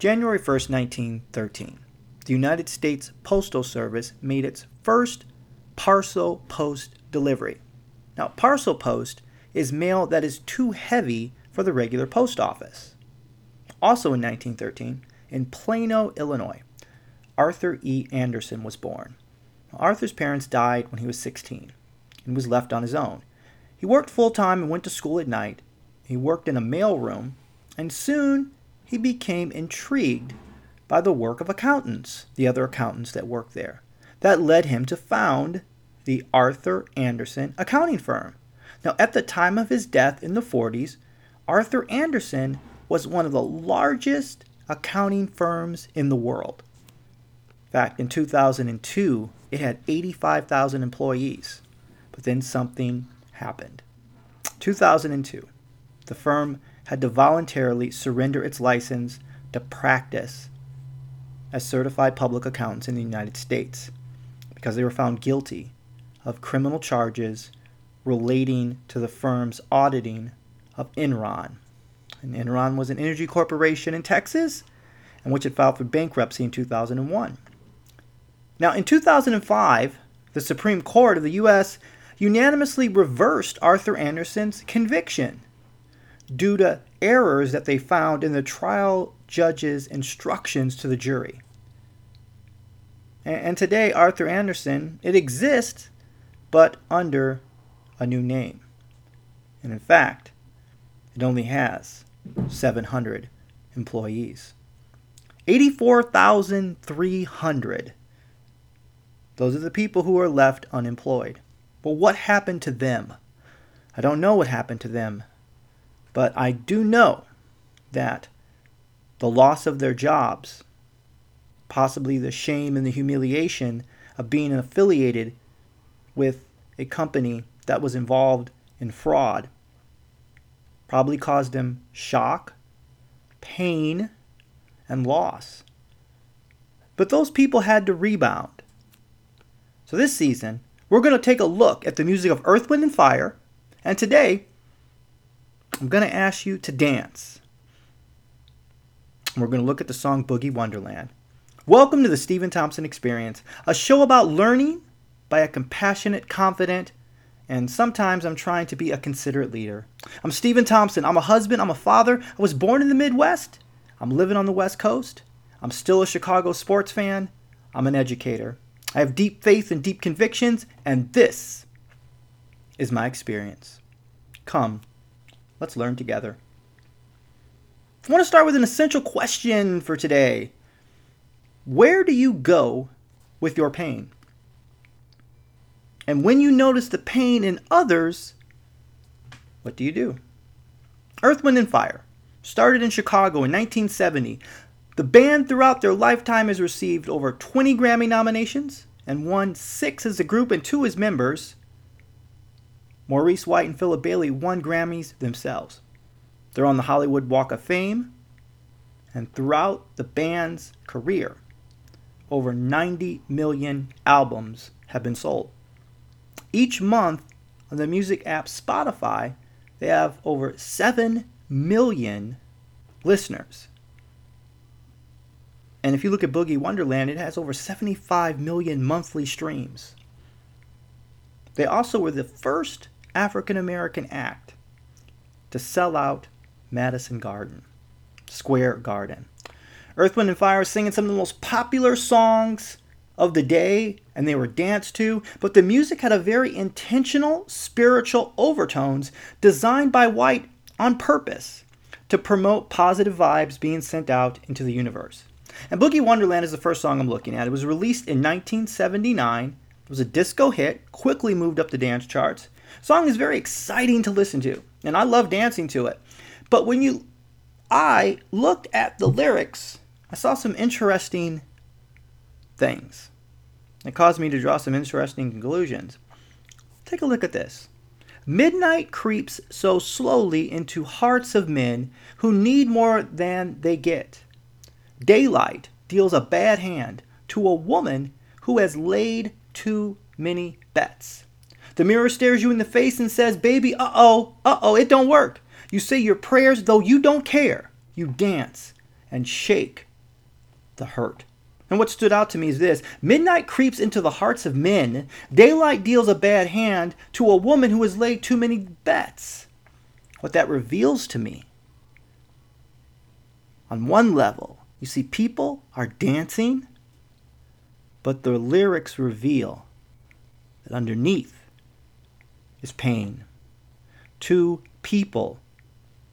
January 1st, 1913, the United States Postal Service made its first parcel post delivery. Now, parcel post is mail that is too heavy for the regular post office. Also in 1913, in Plano, Illinois, Arthur E. Andersen was born. Arthur's parents died when he was 16 and was left on his own. He worked full time and went to school at night. He worked in a mailroom, and soon he became intrigued by the work of accountants, the other accountants that worked there. That led him to found the Arthur Andersen accounting firm. Now, at the time of his death in the 40s, Arthur Andersen was one of the largest accounting firms in the world. In fact, in 2002, it had 85,000 employees. But then something happened. 2002, the firm had to voluntarily surrender its license to practice as certified public accountants in the United States because they were found guilty of criminal charges relating to the firm's auditing of Enron. And Enron was an energy corporation in Texas and which had filed for bankruptcy in 2001. Now, in 2005, the Supreme Court of the U.S. unanimously reversed Arthur Andersen's conviction due to errors that they found in the trial judge's instructions to the jury. And today, Arthur Andersen, it exists, but under a new name. And in fact, it only has 700 employees. 84,300. Those are the people who are left unemployed. But what happened to them? I don't know what happened to them, but I do know that the loss of their jobs, possibly the shame and the humiliation of being affiliated with a company that was involved in fraud, probably caused them shock, pain, and loss. But those people had to rebound. So this season, we're going to take a look at the music of Earth, Wind, and Fire. And today, I'm going to ask you to dance. We're going to look at the song Boogie Wonderland. Welcome to the Steven Thompson Experience, a show about learning by a compassionate, confident, and sometimes I'm trying to be a considerate leader. I'm Steven Thompson. I'm a husband. I'm a father. I was born in the Midwest. I'm living on the West Coast. I'm still a Chicago sports fan. I'm an educator. I have deep faith and deep convictions, and this is my experience. Come, let's learn together. I want to start with an essential question for today. Where do you go with your pain? And when you notice the pain in others, what do you do? Earth, Wind, and Fire started in Chicago in 1970. The band throughout their lifetime has received over 20 Grammy nominations and won six as a group and two as members. Maurice White and Philip Bailey won Grammys themselves. They're on the Hollywood Walk of Fame, and throughout the band's career, over 90 million albums have been sold. Each month on the music app Spotify, they have over 7 million listeners. And if you look at Boogie Wonderland, it has over 75 million monthly streams. They also were the first African American act to sell out Madison Garden, Square Garden. Earth, Wind, and Fire singing some of the most popular songs of the day, and they were danced to, but the music had a very intentional spiritual overtones designed by White on purpose to promote positive vibes being sent out into the universe. And Boogie Wonderland is the first song I'm looking at. It was released in 1979. It was a disco hit, quickly moved up the dance charts. Song is very exciting to listen to, and I love dancing to it. But when you I looked at the lyrics, I saw some interesting things. It caused me to draw some interesting conclusions. Take a look at this. Midnight creeps so slowly into hearts of men who need more than they get. Daylight deals a bad hand to a woman who has laid too many bets. The mirror stares you in the face and says, Baby, uh oh, uh oh, it don't work. You say your prayers though you don't care. You dance and shake the hurt. And what stood out to me is this Midnight creeps into the hearts of men. Daylight deals a bad hand to a woman who has laid too many bets. What that reveals to me, on one level, you see people are dancing, but the lyrics reveal that underneath is pain. Two people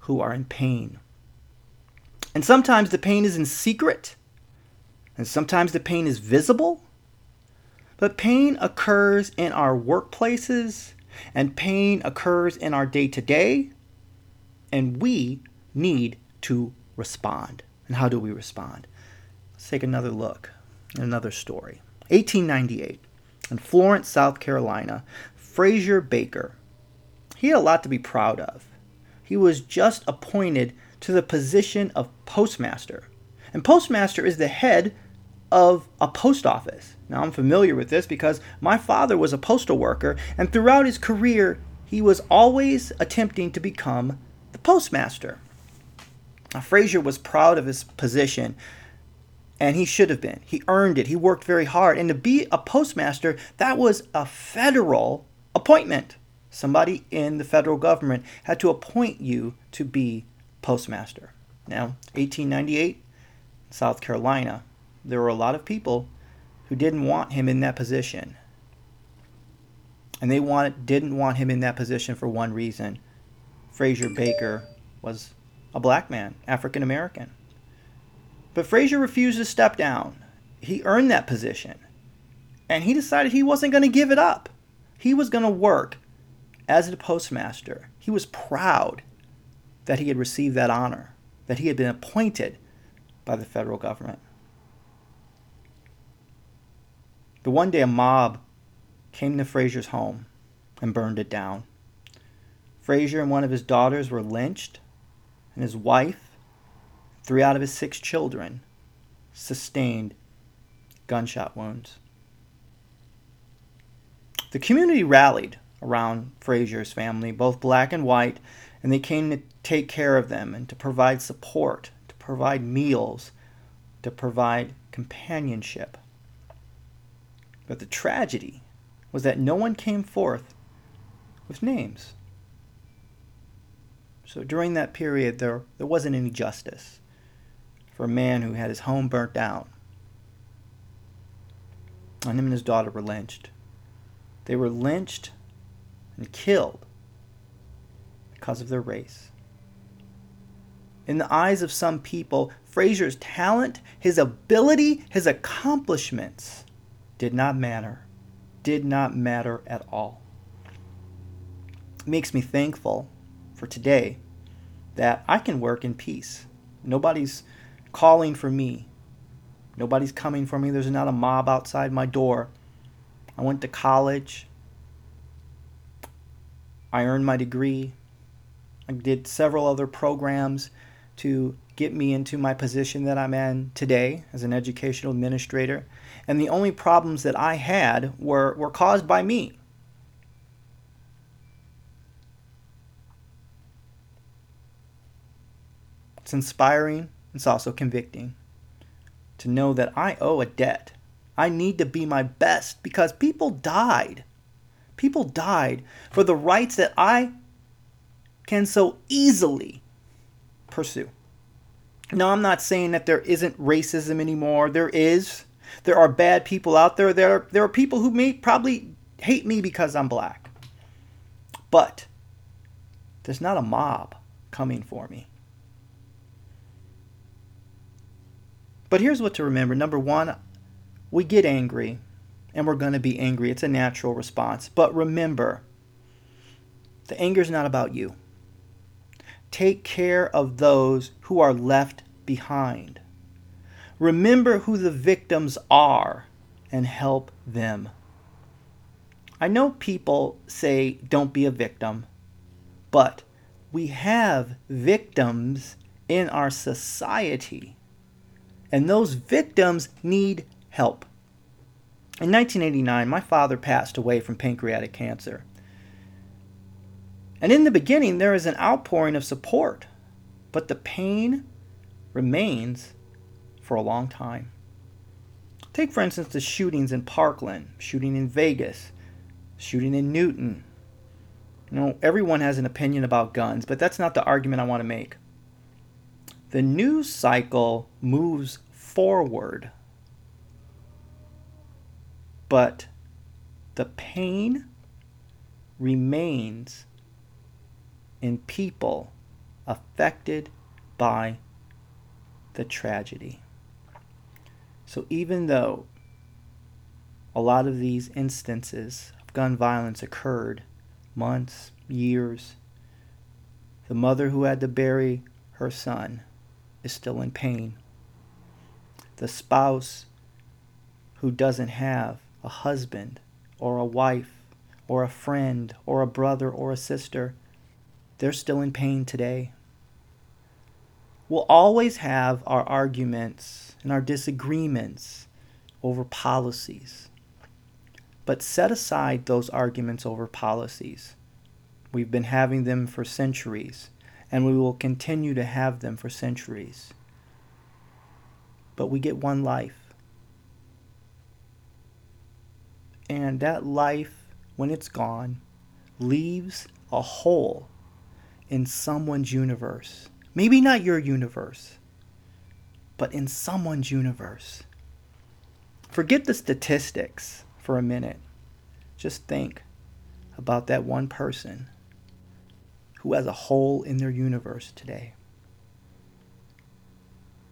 who are in pain. And sometimes the pain is in secret, and sometimes the pain is visible. But pain occurs in our workplaces, and pain occurs in our day to day, and we need to respond. And how do we respond? Let's take another look at another story. 1898, in Florence, South Carolina, Fraser Baker. He had a lot to be proud of. He was just appointed to the position of postmaster. And postmaster is the head of a post office. Now, I'm familiar with this because my father was a postal worker, and throughout his career, he was always attempting to become the postmaster. Now, Fraser was proud of his position, and he should have been. He earned it. He worked very hard. And to be a postmaster, that was a federal appointment. Somebody in the federal government had to appoint you to be postmaster. Now, 1898, South Carolina, there were a lot of people who didn't want him in that position. And they didn't want him in that position for one reason. Fraser Baker was a black man, African American. But Fraser refused to step down. He earned that position. And he decided he wasn't going to give it up. He was going to work as a postmaster. He was proud that he had received that honor, that he had been appointed by the federal government. The one day a mob came to Fraser's home and burned it down. Fraser and one of his daughters were lynched, and his wife, three out of his six children, sustained gunshot wounds. The community rallied around Fraser's family, both black and white, and they came to take care of them and to provide support, to provide meals, to provide companionship. But the tragedy was that no one came forth with names. So during that period, there, there wasn't any justice for a man who had his home burnt down. And him and his daughter were lynched. They were lynched and killed because of their race. In the eyes of some people, Fraser's talent, his ability, his accomplishments did not matter. Did not matter at all. It makes me thankful for today that I can work in peace. Nobody's calling for me. Nobody's coming for me. There's not a mob outside my door. I went to college. I earned my degree. I did several other programs to get me into my position that I'm in today as an educational administrator. And the only problems that I had were, were caused by me. It's inspiring, it's also convicting to know that I owe a debt. I need to be my best because people died. People died for the rights that I can so easily pursue. Now, I'm not saying that there isn't racism anymore. There is. There are bad people out there. There are, there are people who may probably hate me because I'm black. But there's not a mob coming for me. But here's what to remember. Number one, we get angry and we're going to be angry. It's a natural response. But remember, the anger is not about you. Take care of those who are left behind. Remember who the victims are and help them. I know people say don't be a victim, but we have victims in our society, and those victims need help. In 1989, my father passed away from pancreatic cancer. And in the beginning, there is an outpouring of support, but the pain remains for a long time. Take, for instance, the shootings in Parkland, shooting in Vegas, shooting in Newton. You know, everyone has an opinion about guns, but that's not the argument I want to make. The news cycle moves forward, but the pain remains in people affected by the tragedy. So even though a lot of these instances of gun violence occurred months, years, the mother who had to bury her son is still in pain. The spouse who doesn't have a husband or a wife or a friend or a brother or a sister, they're still in pain today. We'll always have our arguments and our disagreements over policies. But set aside those arguments over policies. We've been having them for centuries, and we will continue to have them for centuries. But we get one life. And that life when it's gone, leaves a hole in someone's universe. Maybe not your universe, but in someone's universe. Forget the statistics for a minute. Just think about that one person who has a hole in their universe today.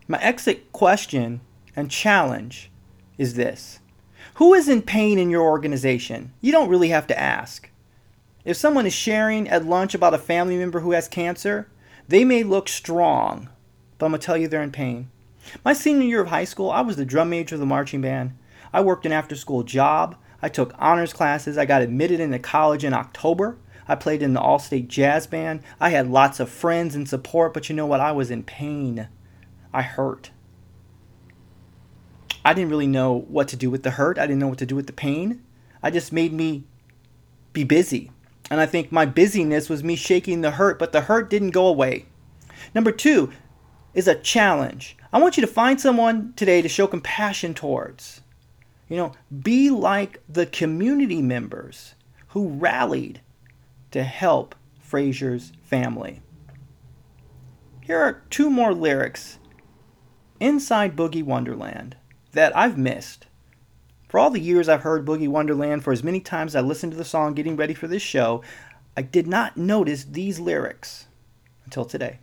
My exit question and challenge is this who is in pain in your organization? You don't really have to ask. If someone is sharing at lunch about a family member who has cancer, they may look strong, but I'm going to tell you they're in pain. My senior year of high school, I was the drum major of the marching band. I worked an after school job. I took honors classes. I got admitted into college in October. I played in the All State Jazz Band. I had lots of friends and support, but you know what? I was in pain. I hurt. I didn't really know what to do with the hurt. I didn't know what to do with the pain. I just made me be busy. And I think my busyness was me shaking the hurt, but the hurt didn't go away. Number two is a challenge. I want you to find someone today to show compassion towards. You know, be like the community members who rallied to help Frazier's family. Here are two more lyrics inside Boogie Wonderland that I've missed. For all the years I've heard Boogie Wonderland, for as many times I listened to the song getting ready for this show, I did not notice these lyrics until today.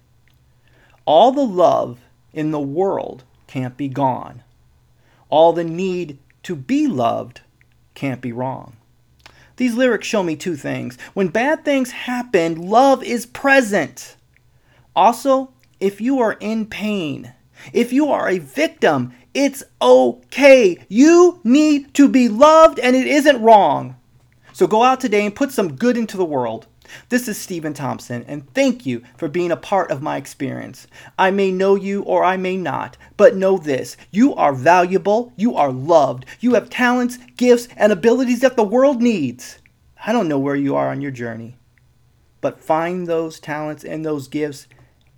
All the love in the world can't be gone. All the need to be loved can't be wrong. These lyrics show me two things. When bad things happen, love is present. Also, if you are in pain, if you are a victim, it's okay. You need to be loved and it isn't wrong. So go out today and put some good into the world. This is Steven Thompson, and thank you for being a part of my experience. I may know you or I may not, but know this you are valuable, you are loved, you have talents, gifts, and abilities that the world needs. I don't know where you are on your journey, but find those talents and those gifts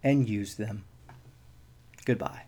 and use them. Goodbye.